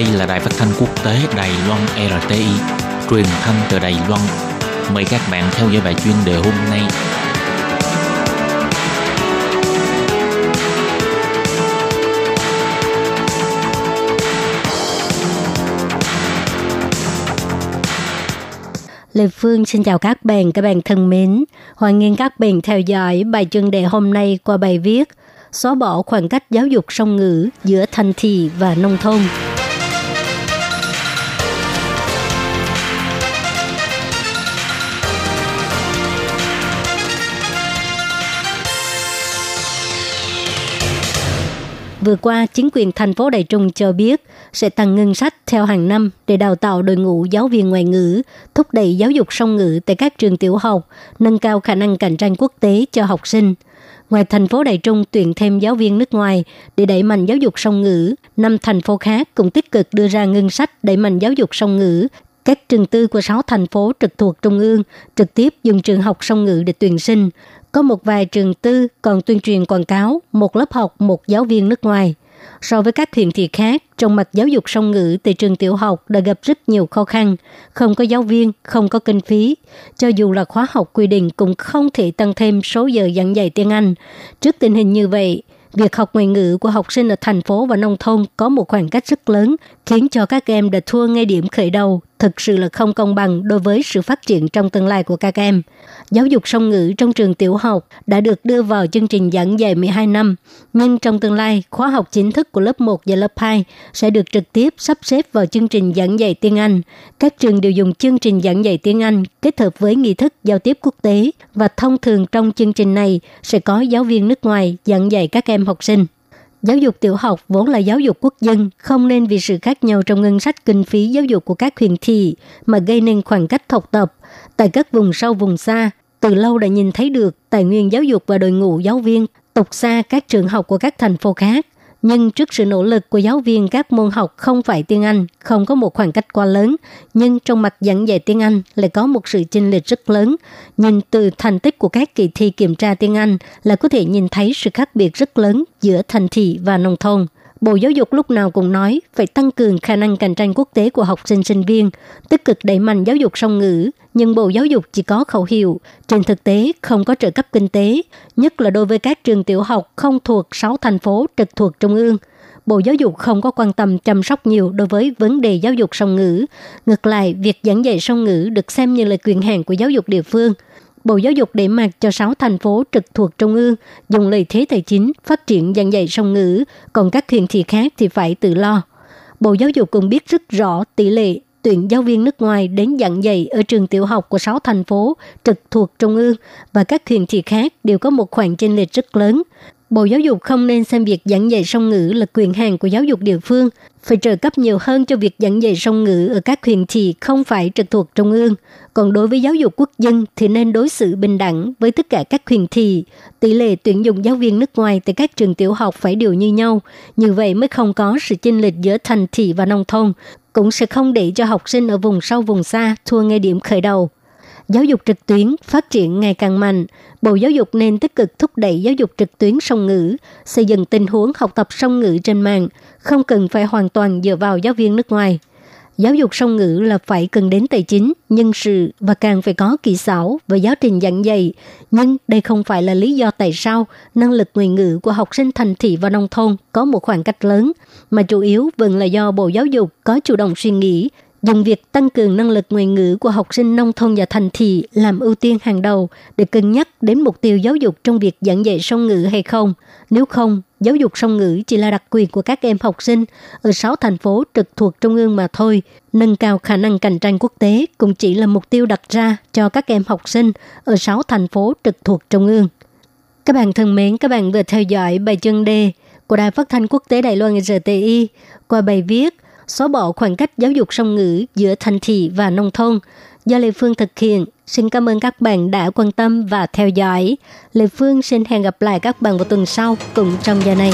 Đây là đài phát thanh quốc tế Đài Loan RTI, truyền thanh từ Đài Loan. Mời các bạn theo dõi bài chuyên đề hôm nay. Lê Phương xin chào các bạn, các bạn thân mến. Hoan nghênh các bạn theo dõi bài chuyên đề hôm nay qua bài viết xóa bỏ khoảng cách giáo dục song ngữ giữa thành thị và nông thôn. Vừa qua, chính quyền thành phố Đài Trung cho biết sẽ tăng ngân sách theo hàng năm để đào tạo đội ngũ giáo viên ngoại ngữ, thúc đẩy giáo dục song ngữ tại các trường tiểu học, nâng cao khả năng cạnh tranh quốc tế cho học sinh – Ngoài thành phố Đài Trung tuyển thêm giáo viên nước ngoài để đẩy mạnh giáo dục song ngữ, năm thành phố khác cũng tích cực đưa ra ngân sách đẩy mạnh giáo dục song ngữ. Các trường tư của sáu thành phố trực thuộc Trung ương trực tiếp dùng trường học song ngữ để tuyển sinh. Có một vài trường tư còn tuyên truyền quảng cáo một lớp học một giáo viên nước ngoài – So với các huyện thị khác, trong mặt giáo dục song ngữ từ trường tiểu học đã gặp rất nhiều khó khăn, không có giáo viên, không có kinh phí. Cho dù là khóa học quy định cũng không thể tăng thêm số giờ giảng dạy tiếng Anh. Trước tình hình như vậy, việc học ngoại ngữ của học sinh ở thành phố và nông thôn có một khoảng cách rất lớn, khiến cho các em đã thua ngay điểm khởi đầu, thực sự là không công bằng đối với sự phát triển trong tương lai của các em. Giáo dục song ngữ trong trường tiểu học đã được đưa vào chương trình giảng dạy 12 năm, nhưng trong tương lai, khóa học chính thức của lớp 1 và lớp 2 sẽ được trực tiếp sắp xếp vào chương trình giảng dạy tiếng Anh. Các trường đều dùng chương trình giảng dạy tiếng Anh kết hợp với nghi thức giao tiếp quốc tế và thông thường trong chương trình này sẽ có giáo viên nước ngoài giảng dạy các em học sinh. Giáo dục tiểu học vốn là giáo dục quốc dân, không nên vì sự khác nhau trong ngân sách kinh phí giáo dục của các huyện thị mà gây nên khoảng cách học tập. Tại các vùng sâu vùng xa, từ lâu đã nhìn thấy được tài nguyên giáo dục và đội ngũ giáo viên tục xa các trường học của các thành phố khác. Nhưng trước sự nỗ lực của giáo viên các môn học không phải tiếng Anh, không có một khoảng cách quá lớn, nhưng trong mặt giảng dạy tiếng Anh lại có một sự chênh lệch rất lớn. Nhìn từ thành tích của các kỳ thi kiểm tra tiếng Anh là có thể nhìn thấy sự khác biệt rất lớn giữa thành thị và nông thôn. Bộ Giáo dục lúc nào cũng nói phải tăng cường khả năng cạnh tranh quốc tế của học sinh sinh viên, tích cực đẩy mạnh giáo dục song ngữ, nhưng Bộ Giáo dục chỉ có khẩu hiệu, trên thực tế không có trợ cấp kinh tế, nhất là đối với các trường tiểu học không thuộc 6 thành phố trực thuộc Trung ương. Bộ Giáo dục không có quan tâm chăm sóc nhiều đối với vấn đề giáo dục song ngữ. Ngược lại, việc giảng dạy song ngữ được xem như là quyền hạn của giáo dục địa phương – Bộ Giáo dục để mặt cho 6 thành phố trực thuộc Trung ương dùng lợi thế tài chính phát triển giảng dạy song ngữ, còn các huyện thị khác thì phải tự lo. Bộ Giáo dục cũng biết rất rõ tỷ lệ tuyển giáo viên nước ngoài đến giảng dạy ở trường tiểu học của 6 thành phố trực thuộc Trung ương và các huyện thị khác đều có một khoảng chênh lệch rất lớn. Bộ Giáo dục không nên xem việc giảng dạy song ngữ là quyền hàng của giáo dục địa phương, phải trợ cấp nhiều hơn cho việc giảng dạy song ngữ ở các huyện thị không phải trực thuộc trung ương. Còn đối với giáo dục quốc dân thì nên đối xử bình đẳng với tất cả các huyện thị. Tỷ lệ tuyển dụng giáo viên nước ngoài tại các trường tiểu học phải đều như nhau. Như vậy mới không có sự chênh lệch giữa thành thị và nông thôn, cũng sẽ không để cho học sinh ở vùng sâu vùng xa thua ngay điểm khởi đầu giáo dục trực tuyến phát triển ngày càng mạnh, Bộ Giáo dục nên tích cực thúc đẩy giáo dục trực tuyến song ngữ, xây dựng tình huống học tập song ngữ trên mạng, không cần phải hoàn toàn dựa vào giáo viên nước ngoài. Giáo dục song ngữ là phải cần đến tài chính, nhân sự và càng phải có kỹ xảo và giáo trình giảng dạy. Nhưng đây không phải là lý do tại sao năng lực ngoại ngữ của học sinh thành thị và nông thôn có một khoảng cách lớn, mà chủ yếu vẫn là do Bộ Giáo dục có chủ động suy nghĩ, dùng việc tăng cường năng lực ngoại ngữ của học sinh nông thôn và thành thị làm ưu tiên hàng đầu để cân nhắc đến mục tiêu giáo dục trong việc giảng dạy song ngữ hay không. Nếu không, giáo dục song ngữ chỉ là đặc quyền của các em học sinh ở 6 thành phố trực thuộc trung ương mà thôi. Nâng cao khả năng cạnh tranh quốc tế cũng chỉ là mục tiêu đặt ra cho các em học sinh ở 6 thành phố trực thuộc trung ương. Các bạn thân mến, các bạn vừa theo dõi bài chân đề của Đài Phát thanh Quốc tế Đài Loan RTI qua bài viết xóa bỏ khoảng cách giáo dục song ngữ giữa thành thị và nông thôn do Lê Phương thực hiện. Xin cảm ơn các bạn đã quan tâm và theo dõi. Lê Phương xin hẹn gặp lại các bạn vào tuần sau cùng trong giờ này.